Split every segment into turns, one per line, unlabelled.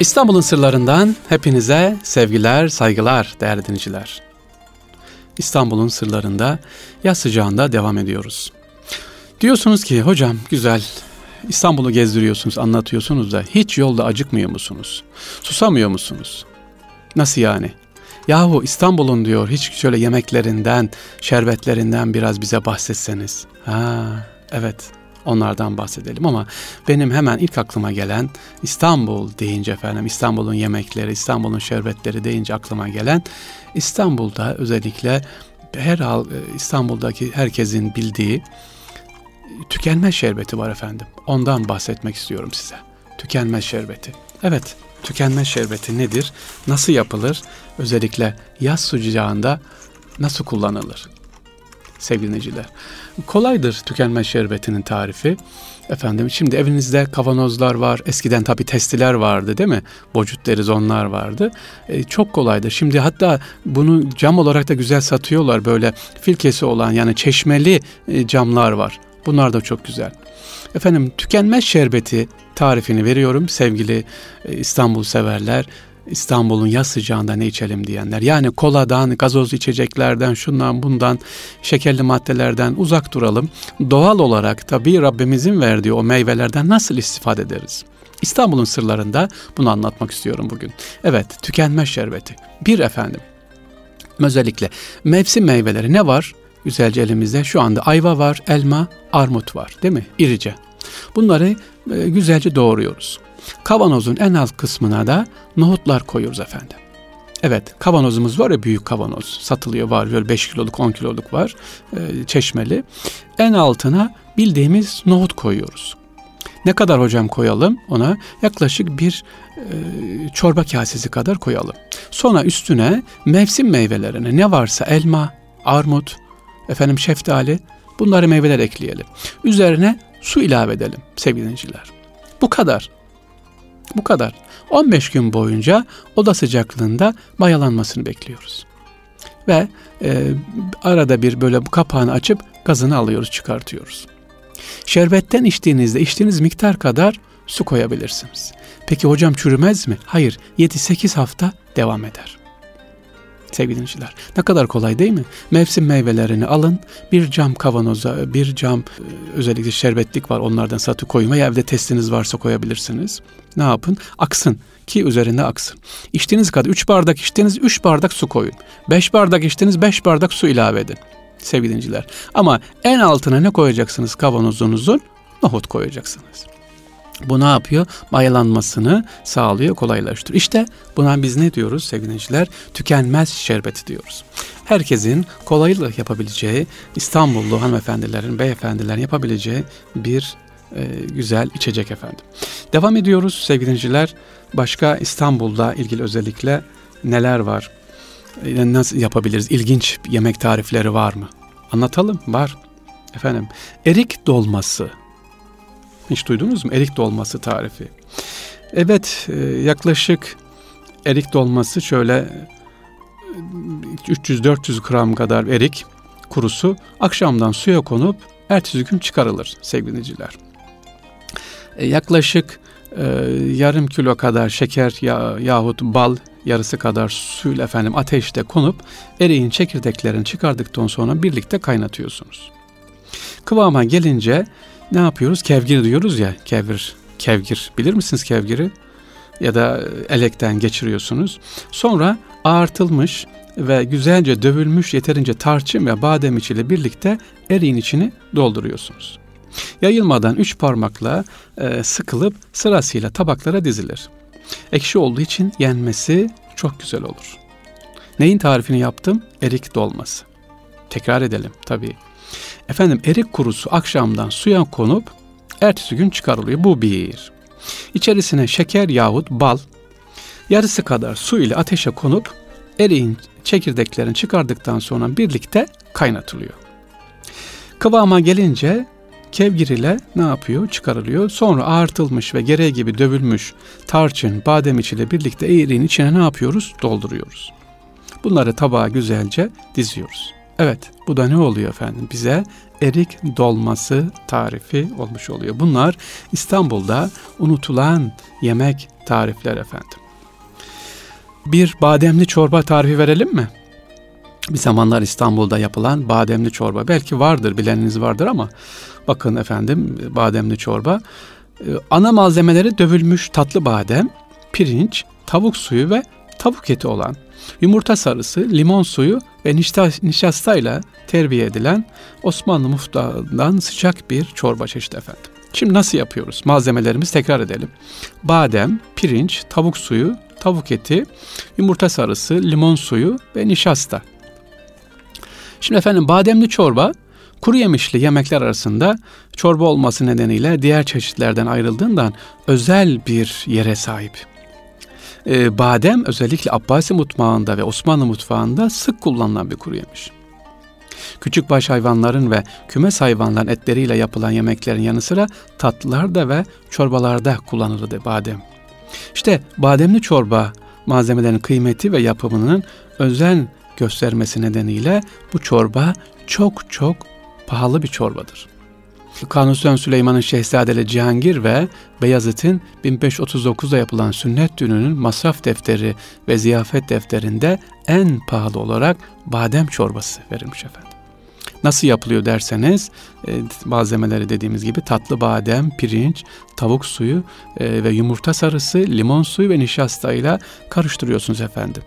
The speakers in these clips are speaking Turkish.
İstanbul'un sırlarından hepinize sevgiler, saygılar değerli dinleyiciler. İstanbul'un sırlarında yaz sıcağında devam ediyoruz. Diyorsunuz ki hocam güzel İstanbul'u gezdiriyorsunuz, anlatıyorsunuz da hiç yolda acıkmıyor musunuz? Susamıyor musunuz? Nasıl yani? Yahu İstanbul'un diyor hiç şöyle yemeklerinden, şerbetlerinden biraz bize bahsetseniz. Ha, evet onlardan bahsedelim ama benim hemen ilk aklıma gelen İstanbul deyince efendim İstanbul'un yemekleri, İstanbul'un şerbetleri deyince aklıma gelen İstanbul'da özellikle her hal İstanbul'daki herkesin bildiği tükenmez şerbeti var efendim. Ondan bahsetmek istiyorum size. Tükenmez şerbeti. Evet, tükenmez şerbeti nedir? Nasıl yapılır? Özellikle yaz sıcağında nasıl kullanılır? Sevgili dinleyiciler. Kolaydır tükenmez şerbetinin tarifi. Efendim şimdi evinizde kavanozlar var. Eskiden tabi testiler vardı değil mi? Bocut deriz onlar vardı. E, çok kolaydır. Şimdi hatta bunu cam olarak da güzel satıyorlar. Böyle filkesi olan yani çeşmeli e, camlar var. Bunlar da çok güzel. Efendim tükenmez şerbeti tarifini veriyorum sevgili e, İstanbul severler. İstanbul'un yaz sıcağında ne içelim diyenler. Yani koladan, gazoz içeceklerden, şundan bundan, şekerli maddelerden uzak duralım. Doğal olarak tabii Rabbimizin verdiği o meyvelerden nasıl istifade ederiz? İstanbul'un sırlarında bunu anlatmak istiyorum bugün. Evet, tükenmez şerbeti. Bir efendim, özellikle mevsim meyveleri ne var? Güzelce elimizde şu anda ayva var, elma, armut var değil mi? İrice. Bunları e, güzelce doğruyoruz. Kavanozun en alt kısmına da nohutlar koyuyoruz efendim. Evet kavanozumuz var ya büyük kavanoz satılıyor var böyle 5 kiloluk 10 kiloluk var e, çeşmeli. En altına bildiğimiz nohut koyuyoruz. Ne kadar hocam koyalım ona? Yaklaşık bir e, çorba kasesi kadar koyalım. Sonra üstüne mevsim meyvelerini ne varsa elma, armut, efendim şeftali bunları meyveler ekleyelim. Üzerine su ilave edelim sevgili dinleyiciler. Bu kadar. Bu kadar. 15 gün boyunca oda sıcaklığında mayalanmasını bekliyoruz. Ve e, arada bir böyle bu kapağını açıp gazını alıyoruz, çıkartıyoruz. Şerbetten içtiğinizde içtiğiniz miktar kadar su koyabilirsiniz. Peki hocam çürümez mi? Hayır, 7-8 hafta devam eder sevgili dinleyiciler. Ne kadar kolay değil mi? Mevsim meyvelerini alın, bir cam kavanoza, bir cam e, özellikle şerbetlik var onlardan satı koyma. Evde testiniz varsa koyabilirsiniz. Ne yapın? Aksın ki üzerinde aksın. İçtiğiniz kadar 3 bardak içtiğiniz 3 bardak su koyun. 5 bardak içtiğiniz 5 bardak su ilave edin sevgili dinciler. Ama en altına ne koyacaksınız kavanozunuzun? Nohut koyacaksınız. Bu ne yapıyor? Mayalanmasını sağlıyor, kolaylaştırıyor. İşte buna biz ne diyoruz sevgili Tükenmez şerbeti diyoruz. Herkesin kolaylıkla yapabileceği, İstanbullu hanımefendilerin, beyefendilerin yapabileceği bir e, güzel içecek efendim. Devam ediyoruz sevgili Başka İstanbul'da ilgili özellikle neler var? E, nasıl yapabiliriz? İlginç yemek tarifleri var mı? Anlatalım. Var. Efendim, erik dolması hiç duydunuz mu? Erik dolması tarifi. Evet e, yaklaşık erik dolması şöyle 300-400 gram kadar erik kurusu akşamdan suya konup ertesi gün çıkarılır sevgili dinleyiciler. E, yaklaşık e, yarım kilo kadar şeker ya, yahut bal yarısı kadar suyla efendim ateşte konup eriğin çekirdeklerini çıkardıktan sonra birlikte kaynatıyorsunuz. Kıvama gelince ne yapıyoruz? Kevgir diyoruz ya, kevgir. Kevgir. Bilir misiniz kevgiri? Ya da elekten geçiriyorsunuz. Sonra ağartılmış ve güzelce dövülmüş yeterince tarçın ve badem içiyle birlikte eriğin içini dolduruyorsunuz. Yayılmadan üç parmakla e, sıkılıp sırasıyla tabaklara dizilir. Ekşi olduğu için yenmesi çok güzel olur. Neyin tarifini yaptım? Erik dolması. Tekrar edelim tabii. Efendim erik kurusu akşamdan suya konup ertesi gün çıkarılıyor. Bu bir. İçerisine şeker yahut bal yarısı kadar su ile ateşe konup eriğin çekirdeklerini çıkardıktan sonra birlikte kaynatılıyor. Kıvama gelince kevgir ile ne yapıyor? Çıkarılıyor. Sonra ağırtılmış ve gereği gibi dövülmüş tarçın, badem ile birlikte eriğin içine ne yapıyoruz? Dolduruyoruz. Bunları tabağa güzelce diziyoruz. Evet bu da ne oluyor efendim? Bize erik dolması tarifi olmuş oluyor. Bunlar İstanbul'da unutulan yemek tarifler efendim. Bir bademli çorba tarifi verelim mi? Bir zamanlar İstanbul'da yapılan bademli çorba. Belki vardır, bileniniz vardır ama bakın efendim bademli çorba. Ee, ana malzemeleri dövülmüş tatlı badem, pirinç, tavuk suyu ve tavuk eti olan, yumurta sarısı, limon suyu ve nişastayla terbiye edilen Osmanlı mutfağından sıcak bir çorba çeşidi efendim. Şimdi nasıl yapıyoruz? Malzemelerimizi tekrar edelim. Badem, pirinç, tavuk suyu, tavuk eti, yumurta sarısı, limon suyu ve nişasta. Şimdi efendim bademli çorba kuru yemişli yemekler arasında çorba olması nedeniyle diğer çeşitlerden ayrıldığından özel bir yere sahip. Ee, badem özellikle Abbasi mutfağında ve Osmanlı mutfağında sık kullanılan bir kuru yemiş. Küçük baş hayvanların ve kümes hayvanların etleriyle yapılan yemeklerin yanı sıra tatlılarda ve çorbalarda kullanılırdı badem. İşte bademli çorba malzemelerin kıymeti ve yapımının özen göstermesi nedeniyle bu çorba çok çok pahalı bir çorbadır. Kanuni Süleyman'ın Şehzadeli Cihangir ve Beyazıt'ın 1539'da yapılan sünnet düğününün masraf defteri ve ziyafet defterinde en pahalı olarak badem çorbası verilmiş efendim. Nasıl yapılıyor derseniz e, malzemeleri dediğimiz gibi tatlı badem, pirinç, tavuk suyu e, ve yumurta sarısı, limon suyu ve nişasta ile karıştırıyorsunuz efendim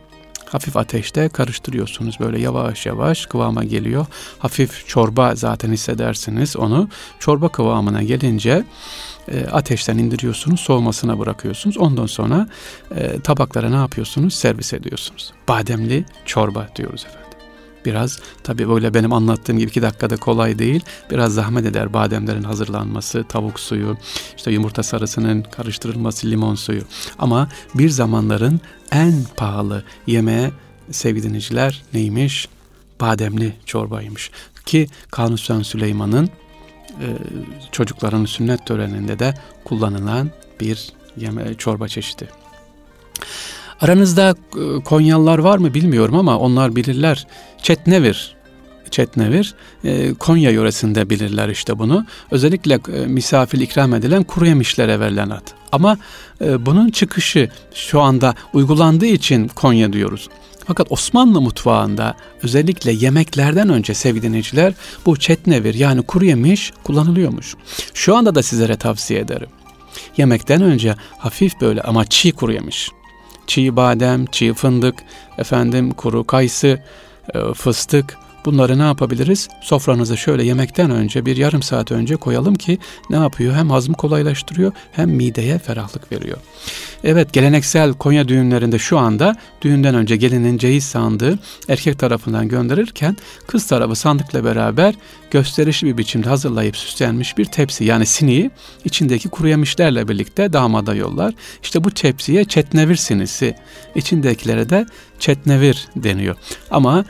hafif ateşte karıştırıyorsunuz böyle yavaş yavaş kıvama geliyor. Hafif çorba zaten hissedersiniz onu. Çorba kıvamına gelince e, ateşten indiriyorsunuz, soğumasına bırakıyorsunuz. Ondan sonra e, tabaklara ne yapıyorsunuz? Servis ediyorsunuz. Bademli çorba diyoruz efendim. Biraz tabii böyle benim anlattığım gibi iki dakikada kolay değil. Biraz zahmet eder bademlerin hazırlanması, tavuk suyu, işte yumurta sarısının karıştırılması, limon suyu. Ama bir zamanların en pahalı yemeğe sevgili dinleyiciler neymiş? Bademli çorbaymış. Ki Kanuni Süleyman'ın e, çocukların sünnet töreninde de kullanılan bir yeme çorba çeşidi. Aranızda e, Konyalılar var mı bilmiyorum ama onlar bilirler. Çetnevir. Çetnevir. E, Konya yöresinde bilirler işte bunu. Özellikle e, misafir ikram edilen kuru yemişlere verilen ad. Ama bunun çıkışı şu anda uygulandığı için Konya diyoruz. Fakat Osmanlı mutfağında özellikle yemeklerden önce sevgili dinleyiciler bu çetnevir yani kuru yemiş kullanılıyormuş. Şu anda da sizlere tavsiye ederim. Yemekten önce hafif böyle ama çiğ kuru yemiş çiğ badem, çiğ fındık, efendim kuru kayısı, e, fıstık Bunları ne yapabiliriz? Sofranıza şöyle yemekten önce bir yarım saat önce koyalım ki ne yapıyor? Hem hazmı kolaylaştırıyor hem mideye ferahlık veriyor. Evet geleneksel Konya düğünlerinde şu anda düğünden önce gelinin ceyiz sandığı erkek tarafından gönderirken kız tarafı sandıkla beraber gösterişli bir biçimde hazırlayıp süslenmiş bir tepsi yani siniyi içindeki kuru yemişlerle birlikte damada yollar. İşte bu tepsiye çetnevir sinisi içindekilere de çetnevir deniyor. Ama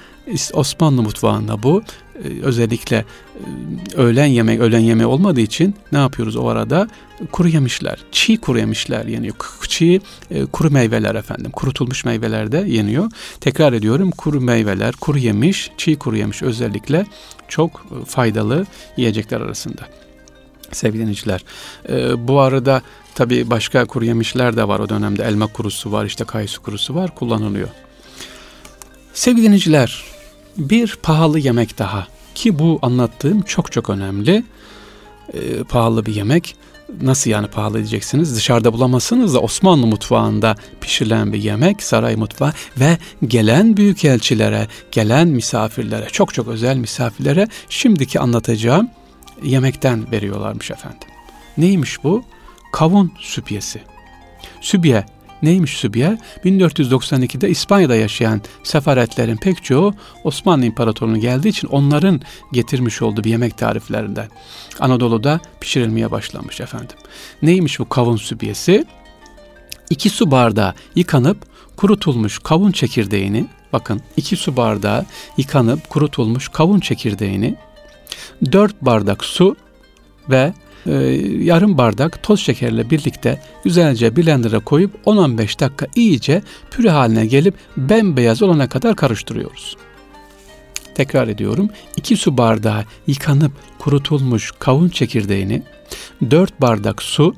Osmanlı mutfağında bu e, özellikle e, öğlen yemek öğlen yemeği olmadığı için ne yapıyoruz o arada? Kuru yemişler, çiğ kuru yemişler yeniyor. Çiğ e, kuru meyveler efendim, kurutulmuş meyveler de yeniyor. Tekrar ediyorum kuru meyveler, kuru yemiş, çiğ kuru yemiş özellikle çok faydalı yiyecekler arasında. Sevgili dinleyiciler, bu arada tabii başka kuru yemişler de var o dönemde. Elma kurusu var, işte kayısı kurusu var, kullanılıyor. Sevgili dinleyiciler, bir pahalı yemek daha ki bu anlattığım çok çok önemli. E, pahalı bir yemek. Nasıl yani pahalı diyeceksiniz? Dışarıda bulamazsınız da Osmanlı mutfağında pişirilen bir yemek, saray mutfağı ve gelen büyükelçilere, gelen misafirlere, çok çok özel misafirlere şimdiki anlatacağım yemekten veriyorlarmış efendim. Neymiş bu? Kavun süpyesi. Sübye Neymiş Sübye? 1492'de İspanya'da yaşayan sefaretlerin pek çoğu Osmanlı İmparatorluğu'na geldiği için onların getirmiş olduğu bir yemek tariflerinden Anadolu'da pişirilmeye başlanmış efendim. Neymiş bu kavun sübyesi? İki su bardağı yıkanıp kurutulmuş kavun çekirdeğini bakın iki su bardağı yıkanıp kurutulmuş kavun çekirdeğini dört bardak su ve e, yarım bardak toz şekerle birlikte güzelce blender'a koyup 10-15 dakika iyice püre haline gelip bembeyaz olana kadar karıştırıyoruz. tekrar ediyorum 2 su bardağı yıkanıp kurutulmuş kavun çekirdeğini 4 bardak su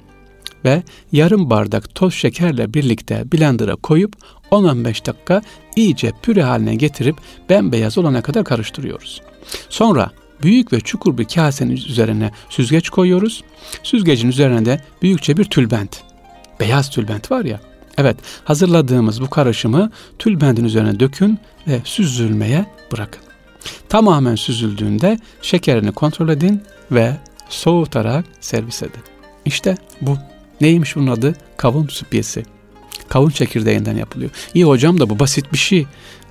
ve yarım bardak toz şekerle birlikte blender'a koyup 10-15 dakika iyice püre haline getirip bembeyaz olana kadar karıştırıyoruz. Sonra büyük ve çukur bir kasenin üzerine süzgeç koyuyoruz. Süzgecin üzerine de büyükçe bir tülbent. Beyaz tülbent var ya. Evet hazırladığımız bu karışımı tülbentin üzerine dökün ve süzülmeye bırakın. Tamamen süzüldüğünde şekerini kontrol edin ve soğutarak servis edin. İşte bu. Neymiş bunun adı? Kavun süpyesi. Kavun çekirdeğinden yapılıyor. İyi hocam da bu basit bir şey.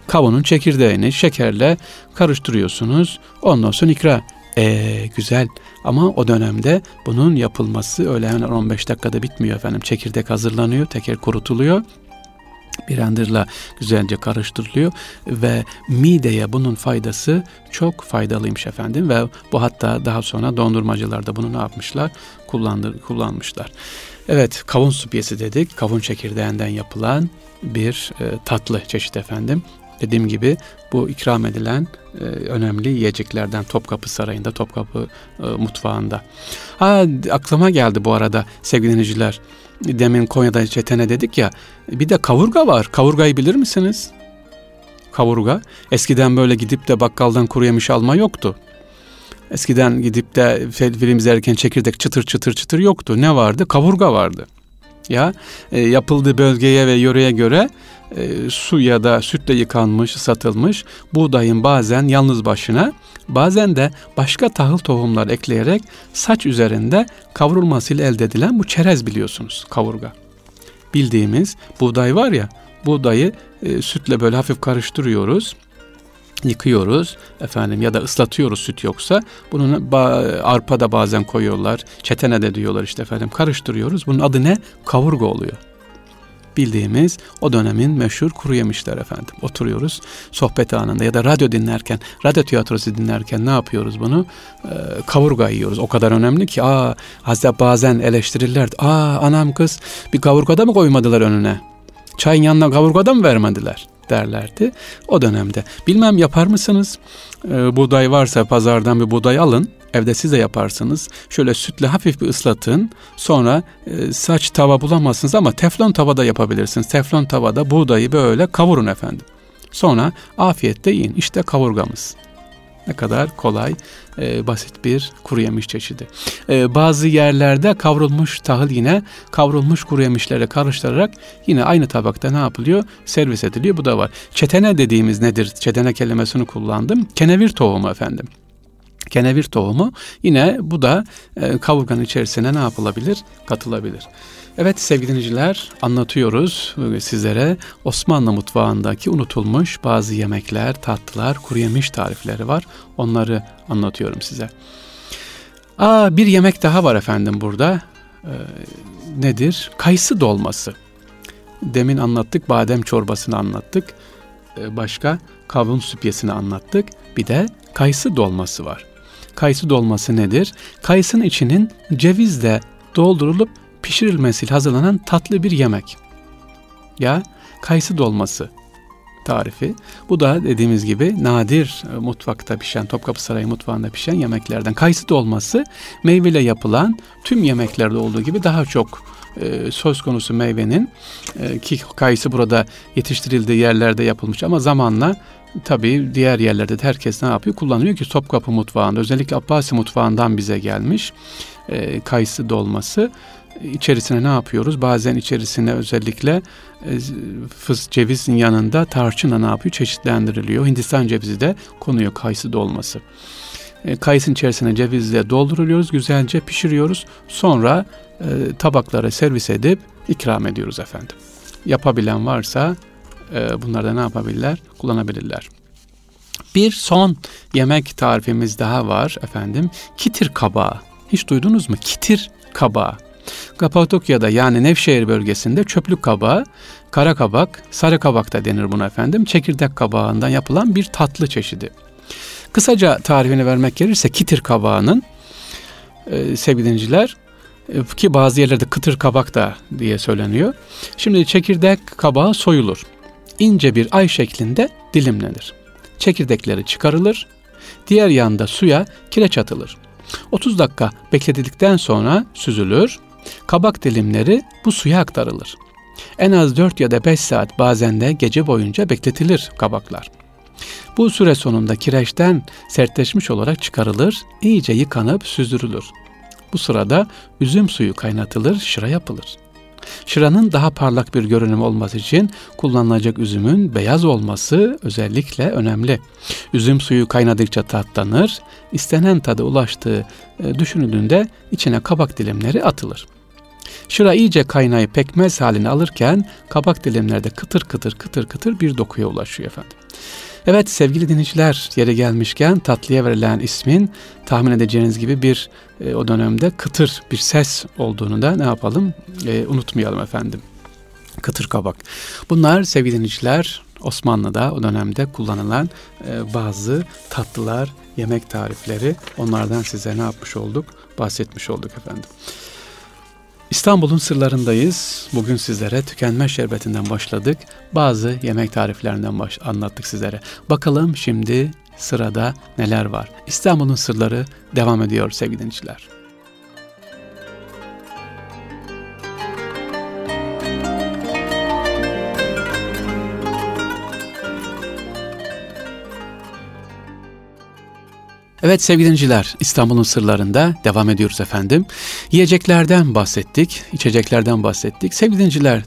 Kavunun çekirdeğini şekerle karıştırıyorsunuz. Ondan sonra ikra. Ee, güzel ama o dönemde bunun yapılması öyle hemen 15 dakikada bitmiyor efendim. Çekirdek hazırlanıyor, teker kurutuluyor. Blenderla güzelce karıştırılıyor ve mideye bunun faydası çok faydalıymış efendim ve bu hatta daha sonra dondurmacılar da bunu ne yapmışlar? Kullandır, kullanmışlar. Evet kavun supiyesi dedik. Kavun çekirdeğinden yapılan bir e, tatlı çeşit efendim. Dediğim gibi bu ikram edilen e, önemli yiyeceklerden Topkapı Sarayı'nda, Topkapı e, mutfağında. Ha aklıma geldi bu arada sevgili dinleyiciler. Demin Konya'da çetene dedik ya. Bir de kavurga var. Kavurgayı bilir misiniz? Kavurga. Eskiden böyle gidip de bakkaldan kuru yemiş alma yoktu. Eskiden gidip de film izlerken çekirdek çıtır çıtır çıtır yoktu. Ne vardı? Kavurga vardı. Ya e, yapıldığı bölgeye ve yöreye göre e, su ya da sütle yıkanmış, satılmış buğdayın bazen yalnız başına bazen de başka tahıl tohumlar ekleyerek saç üzerinde kavrulmasıyla elde edilen bu çerez biliyorsunuz kavurga. Bildiğimiz buğday var ya buğdayı e, sütle böyle hafif karıştırıyoruz yıkıyoruz efendim ya da ıslatıyoruz süt yoksa bunu ba- arpa da bazen koyuyorlar çetene de diyorlar işte efendim karıştırıyoruz bunun adı ne kavurga oluyor bildiğimiz o dönemin meşhur kuru yemişler efendim. Oturuyoruz sohbet anında ya da radyo dinlerken, radyo tiyatrosu dinlerken ne yapıyoruz bunu? Ee, kavurga yiyoruz. O kadar önemli ki aa hatta bazen eleştirirler. Aa anam kız bir kavurgada mı koymadılar önüne? Çayın yanına kavurgada mı vermediler? Derlerdi o dönemde. Bilmem yapar mısınız? Ee, buğday varsa pazardan bir buğday alın Evde siz de yaparsınız. Şöyle sütle hafif bir ıslatın. Sonra e, saç tava bulamazsınız ama teflon tavada yapabilirsiniz. Teflon tavada buğdayı böyle kavurun efendim. Sonra afiyetle yiyin. İşte kavurgamız. Ne kadar kolay, e, basit bir kuru yemiş çeşidi. E, bazı yerlerde kavrulmuş tahıl yine kavrulmuş kuru yemişlere karıştırarak yine aynı tabakta ne yapılıyor? Servis ediliyor. Bu da var. Çetene dediğimiz nedir? Çetene kelimesini kullandım. Kenevir tohumu efendim kenevir tohumu yine bu da e, kavurganın içerisine ne yapılabilir? Katılabilir. Evet sevgili dinleyiciler anlatıyoruz sizlere Osmanlı mutfağındaki unutulmuş bazı yemekler, tatlılar, kuru yemiş tarifleri var. Onları anlatıyorum size. Aa, bir yemek daha var efendim burada. Ee, nedir? Kayısı dolması. Demin anlattık, badem çorbasını anlattık. Ee, başka kavun süpyesini anlattık. Bir de kayısı dolması var. Kayısı dolması nedir? Kayısının içinin cevizle doldurulup pişirilmesiyle hazırlanan tatlı bir yemek. Ya kayısı dolması tarifi. Bu da dediğimiz gibi nadir e, mutfakta pişen, Topkapı Sarayı mutfağında pişen yemeklerden. Kayısı dolması meyveyle yapılan tüm yemeklerde olduğu gibi daha çok e, söz konusu meyvenin e, ki kayısı burada yetiştirildiği yerlerde yapılmış ama zamanla tabii diğer yerlerde de herkes ne yapıyor? Kullanıyor ki Topkapı mutfağında özellikle Abbasi mutfağından bize gelmiş e, kayısı dolması. İçerisine ne yapıyoruz? Bazen içerisine özellikle e, fıs cevizin yanında tarçınla ne yapıyor? Çeşitlendiriliyor. Hindistan cevizi de konuyor kayısı dolması. E, kayısın içerisine cevizle dolduruyoruz, güzelce pişiriyoruz. Sonra e, tabaklara servis edip ikram ediyoruz efendim. Yapabilen varsa e, bunlar da ne yapabilirler? Kullanabilirler. Bir son yemek tarifimiz daha var efendim. Kitir kabağı. Hiç duydunuz mu? Kitir kabağı. Kapadokya'da yani Nevşehir bölgesinde çöplük kabağı, kara kabak, sarı kabak da denir buna efendim. Çekirdek kabağından yapılan bir tatlı çeşidi. Kısaca tarifini vermek gerekirse kitir kabağının e, sevgili dinciler e, ki bazı yerlerde kıtır kabak da diye söyleniyor. Şimdi çekirdek kabağı soyulur. İnce bir ay şeklinde dilimlenir. çekirdekleri çıkarılır. Diğer yanda suya kireç atılır. 30 dakika bekletildikten sonra süzülür. Kabak dilimleri bu suya aktarılır. En az 4 ya da 5 saat bazen de gece boyunca bekletilir kabaklar. Bu süre sonunda kireçten sertleşmiş olarak çıkarılır, iyice yıkanıp süzdürülür. Bu sırada üzüm suyu kaynatılır, şıra yapılır. Şıranın daha parlak bir görünüm olması için kullanılacak üzümün beyaz olması özellikle önemli. Üzüm suyu kaynadıkça tatlanır, istenen tadı ulaştığı e, düşünüldüğünde içine kabak dilimleri atılır. Şıra iyice kaynayıp pekmez halini alırken kabak dilimlerde kıtır kıtır kıtır kıtır bir dokuya ulaşıyor efendim. Evet sevgili dinleyiciler yere gelmişken tatlıya verilen ismin tahmin edeceğiniz gibi bir e, o dönemde kıtır bir ses olduğunu da ne yapalım e, unutmayalım efendim. Kıtır kabak. Bunlar sevgili dinleyiciler Osmanlı'da o dönemde kullanılan e, bazı tatlılar, yemek tarifleri onlardan size ne yapmış olduk? Bahsetmiş olduk efendim. İstanbul'un sırlarındayız. Bugün sizlere tükenmez şerbetinden başladık. Bazı yemek tariflerinden baş anlattık sizlere. Bakalım şimdi sırada neler var? İstanbul'un sırları devam ediyor sevgili dinleyiciler. Evet sevgili dinleyiciler İstanbul'un sırlarında devam ediyoruz efendim. Yiyeceklerden bahsettik, içeceklerden bahsettik. Sevgili dinleyiciler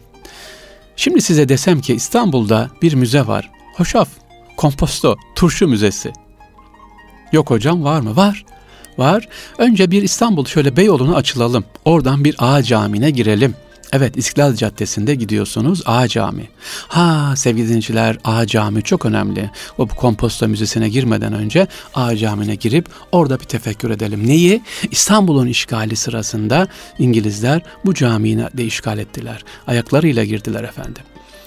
şimdi size desem ki İstanbul'da bir müze var. Hoşaf, komposto, turşu müzesi. Yok hocam var mı? Var. Var. Önce bir İstanbul şöyle Beyoğlu'na açılalım. Oradan bir ağa camine girelim. Evet İstiklal Caddesi'nde gidiyorsunuz A Cami. Ha sevgili dinleyiciler A Cami çok önemli. O bu komposto müzesine girmeden önce A Cami'ne girip orada bir tefekkür edelim. Neyi? İstanbul'un işgali sırasında İngilizler bu camiyi de işgal ettiler. Ayaklarıyla girdiler efendim.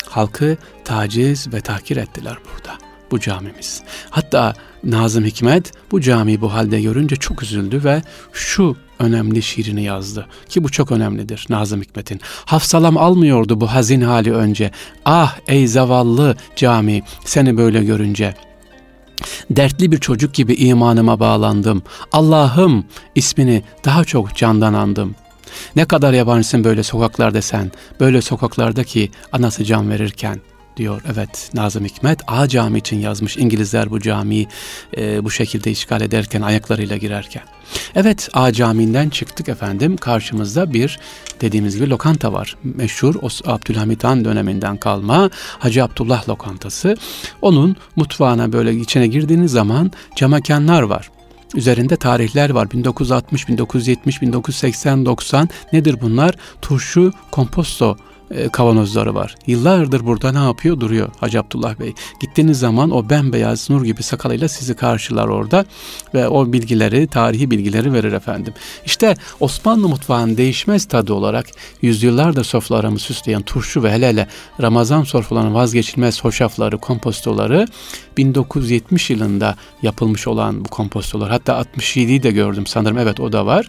Halkı taciz ve tahkir ettiler burada bu camimiz. Hatta Nazım Hikmet bu camiyi bu halde görünce çok üzüldü ve şu önemli şiirini yazdı. Ki bu çok önemlidir Nazım Hikmet'in. Hafsalam almıyordu bu hazin hali önce. Ah ey zavallı cami seni böyle görünce. Dertli bir çocuk gibi imanıma bağlandım. Allah'ım ismini daha çok candan andım. Ne kadar yabancısın böyle sokaklarda sen, böyle sokaklardaki anası can verirken.'' Diyor. Evet Nazım Hikmet A cami için yazmış. İngilizler bu camiyi e, bu şekilde işgal ederken ayaklarıyla girerken. Evet A camiinden çıktık efendim. Karşımızda bir dediğimiz gibi lokanta var. Meşhur Abdülhamit Han döneminden kalma Hacı Abdullah lokantası. Onun mutfağına böyle içine girdiğiniz zaman camakanlar var. Üzerinde tarihler var. 1960, 1970, 1980, 90 nedir bunlar? Turşu, komposto e, kavanozları var. Yıllardır burada ne yapıyor? Duruyor Hacı Abdullah Bey. Gittiğiniz zaman o bembeyaz nur gibi sakalıyla sizi karşılar orada ve o bilgileri, tarihi bilgileri verir efendim. İşte Osmanlı mutfağının değişmez tadı olarak yüzyıllardır sofralarımı süsleyen turşu ve hele hele Ramazan sofralarının vazgeçilmez hoşafları, kompostoları 1970 yılında yapılmış olan bu kompostolar hatta 67'yi de gördüm sanırım evet o da var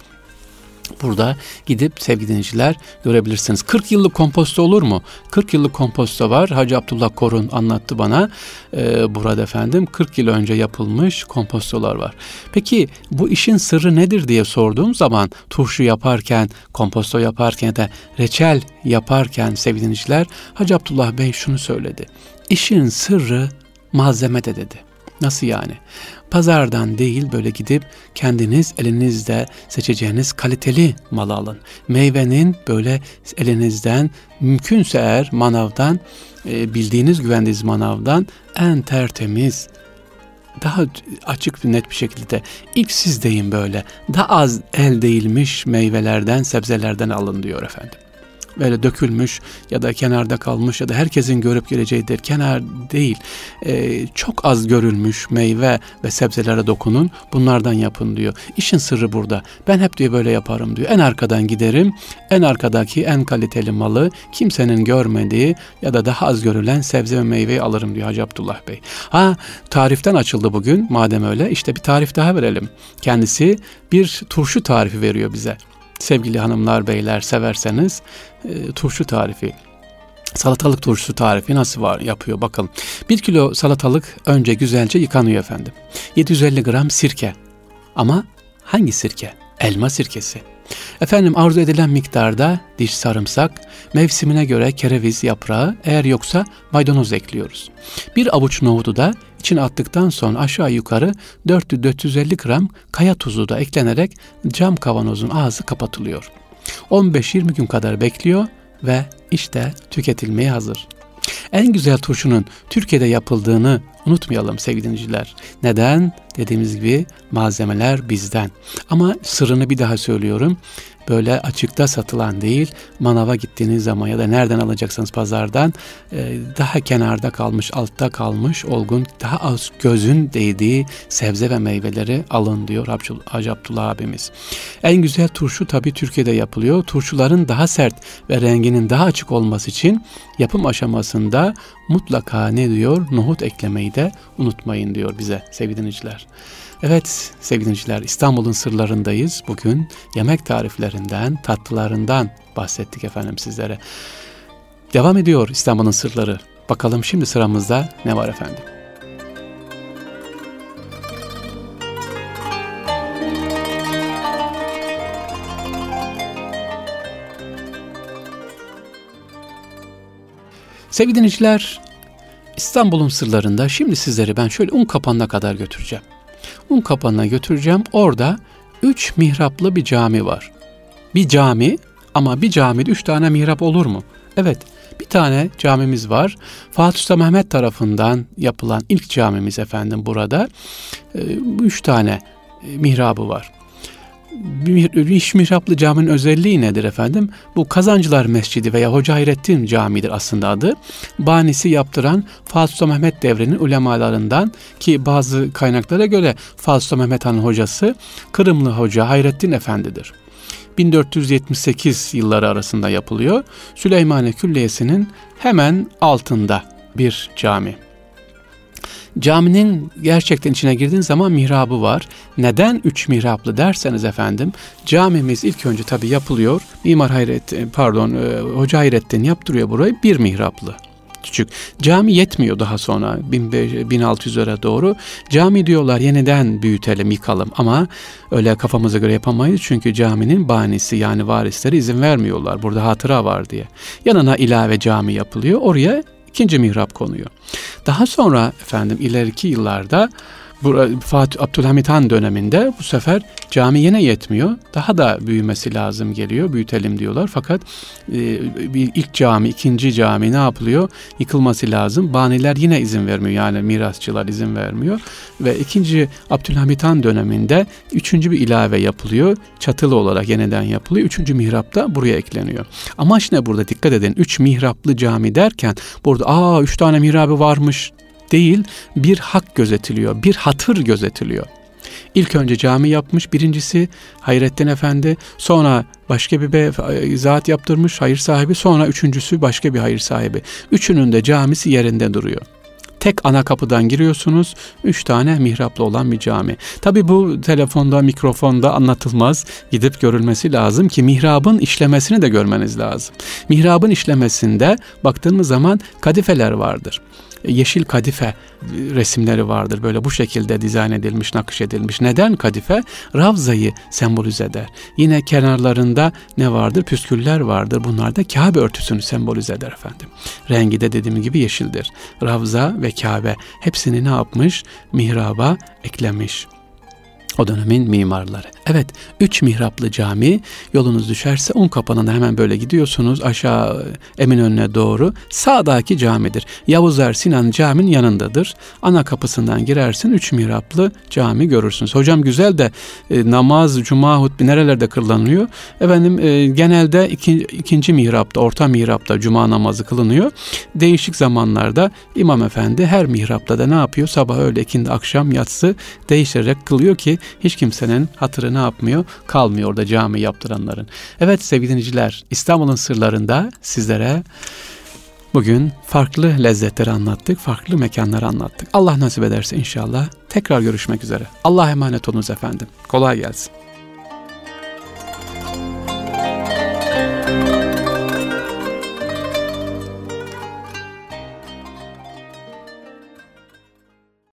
Burada gidip sevgili dinleyiciler görebilirsiniz. 40 yıllık komposto olur mu? 40 yıllık komposto var. Hacı Abdullah Korun anlattı bana. Ee, burada efendim 40 yıl önce yapılmış kompostolar var. Peki bu işin sırrı nedir diye sorduğum zaman turşu yaparken, komposto yaparken de reçel yaparken sevgili dinleyiciler Hacı Abdullah Bey şunu söyledi. İşin sırrı malzemede dedi. Nasıl yani? Pazardan değil böyle gidip kendiniz elinizde seçeceğiniz kaliteli mal alın. Meyvenin böyle elinizden mümkünse eğer manavdan e, bildiğiniz güvendiğiniz manavdan en tertemiz daha açık ve net bir şekilde ilk siz deyin böyle daha az el değilmiş meyvelerden sebzelerden alın diyor efendim böyle dökülmüş ya da kenarda kalmış ya da herkesin görüp geleceğidir. Kenar değil. E, çok az görülmüş meyve ve sebzelere dokunun. Bunlardan yapın diyor. İşin sırrı burada. Ben hep diyor böyle yaparım diyor. En arkadan giderim. En arkadaki en kaliteli malı kimsenin görmediği ya da daha az görülen sebze ve meyveyi alırım diyor Hacı Abdullah Bey. Ha tariften açıldı bugün madem öyle işte bir tarif daha verelim. Kendisi bir turşu tarifi veriyor bize sevgili hanımlar beyler severseniz e, turşu tarifi. Salatalık turşusu tarifi nasıl var yapıyor bakalım. Bir kilo salatalık önce güzelce yıkanıyor efendim. 750 gram sirke. Ama hangi sirke? Elma sirkesi. Efendim arzu edilen miktarda diş sarımsak, mevsimine göre kereviz yaprağı, eğer yoksa maydanoz ekliyoruz. Bir avuç nohudu da içine attıktan sonra aşağı yukarı 400-450 gram kaya tuzu da eklenerek cam kavanozun ağzı kapatılıyor. 15-20 gün kadar bekliyor ve işte tüketilmeye hazır. En güzel turşunun Türkiye'de yapıldığını unutmayalım sevgili dinleyiciler. Neden? Dediğimiz gibi malzemeler bizden. Ama sırrını bir daha söylüyorum böyle açıkta satılan değil, manava gittiğiniz zaman ya da nereden alacaksınız pazardan e, daha kenarda kalmış, altta kalmış, olgun, daha az gözün değdiği sebze ve meyveleri alın diyor Hacı Abdullah abimiz. En güzel turşu tabii Türkiye'de yapılıyor. Turşuların daha sert ve renginin daha açık olması için yapım aşamasında mutlaka ne diyor? Nohut eklemeyi de unutmayın diyor bize sevgili dinleyiciler. Evet sevgili dinleyiciler İstanbul'un sırlarındayız. Bugün yemek tariflerinden, tatlılarından bahsettik efendim sizlere. Devam ediyor İstanbul'un sırları. Bakalım şimdi sıramızda ne var efendim? Sevgili dinleyiciler, İstanbul'un sırlarında şimdi sizleri ben şöyle un kapanına kadar götüreceğim. Un kapanına götüreceğim. Orada üç mihraplı bir cami var. Bir cami ama bir camide üç tane mihrap olur mu? Evet bir tane camimiz var. Fatih Sultan Mehmet tarafından yapılan ilk camimiz efendim burada. E, üç tane e, mihrabı var. İş mihraplı caminin özelliği nedir efendim? Bu Kazancılar Mescidi veya Hoca Hayrettin Camii'dir aslında adı. Banisi yaptıran Fatih Sultan Mehmet devrinin ulemalarından ki bazı kaynaklara göre Fatih Sultan Mehmet Han'ın hocası Kırımlı Hoca Hayrettin Efendi'dir. 1478 yılları arasında yapılıyor. Süleymaniye Külliyesi'nin hemen altında bir cami. Caminin gerçekten içine girdiğin zaman mihrabı var. Neden üç mihraplı derseniz efendim, camimiz ilk önce tabi yapılıyor. Mimar Hayrettin, pardon, e, Hoca Hayrettin yaptırıyor burayı bir mihraplı küçük. Cami yetmiyor daha sonra 1600'lere doğru. Cami diyorlar yeniden büyütelim, yıkalım ama öyle kafamıza göre yapamayız. Çünkü caminin banisi yani varisleri izin vermiyorlar. Burada hatıra var diye. Yanına ilave cami yapılıyor. Oraya ikinci mihrap konuyor. Daha sonra efendim ileriki yıllarda Fatih Abdülhamit Han döneminde bu sefer cami yine yetmiyor. Daha da büyümesi lazım geliyor. Büyütelim diyorlar. Fakat e, bir ilk cami, ikinci cami ne yapılıyor? Yıkılması lazım. Baniler yine izin vermiyor. Yani mirasçılar izin vermiyor. Ve ikinci Abdülhamit Han döneminde üçüncü bir ilave yapılıyor. Çatılı olarak yeniden yapılıyor. Üçüncü mihrap da buraya ekleniyor. Amaç ne burada? Dikkat edin. Üç mihraplı cami derken burada aa üç tane mihrabı varmış değil bir hak gözetiliyor, bir hatır gözetiliyor. İlk önce cami yapmış birincisi Hayrettin Efendi, sonra başka bir be, zat yaptırmış hayır sahibi, sonra üçüncüsü başka bir hayır sahibi. Üçünün de camisi yerinde duruyor. Tek ana kapıdan giriyorsunuz. Üç tane mihraplı olan bir cami. Tabi bu telefonda, mikrofonda anlatılmaz. Gidip görülmesi lazım ki mihrabın işlemesini de görmeniz lazım. Mihrabın işlemesinde baktığımız zaman kadifeler vardır yeşil kadife resimleri vardır. Böyle bu şekilde dizayn edilmiş, nakış edilmiş. Neden kadife? Ravzayı sembolize eder. Yine kenarlarında ne vardır? Püsküller vardır. Bunlar da Kabe örtüsünü sembolize eder efendim. Rengi de dediğim gibi yeşildir. Ravza ve Kabe hepsini ne yapmış? Mihraba eklemiş o dönemin mimarları. Evet, üç mihraplı cami yolunuz düşerse un kapanına hemen böyle gidiyorsunuz aşağı Eminönü'ne doğru. Sağdaki camidir. Yavuzer Sinan caminin yanındadır. Ana kapısından girersin üç mihraplı cami görürsünüz. Hocam güzel de e, namaz, cuma, hutbe nerelerde kırılanıyor? Efendim e, genelde iki, ikinci mihrapta, orta mihrapta cuma namazı kılınıyor. Değişik zamanlarda imam efendi her mihrapta da ne yapıyor? Sabah, öğle, ikindi, akşam, yatsı değiştirerek kılıyor ki hiç kimsenin hatırı ne yapmıyor? Kalmıyor orada cami yaptıranların. Evet sevgili dinleyiciler İstanbul'un sırlarında sizlere bugün farklı lezzetleri anlattık, farklı mekanları anlattık. Allah nasip ederse inşallah tekrar görüşmek üzere. Allah emanet olunuz efendim. Kolay gelsin.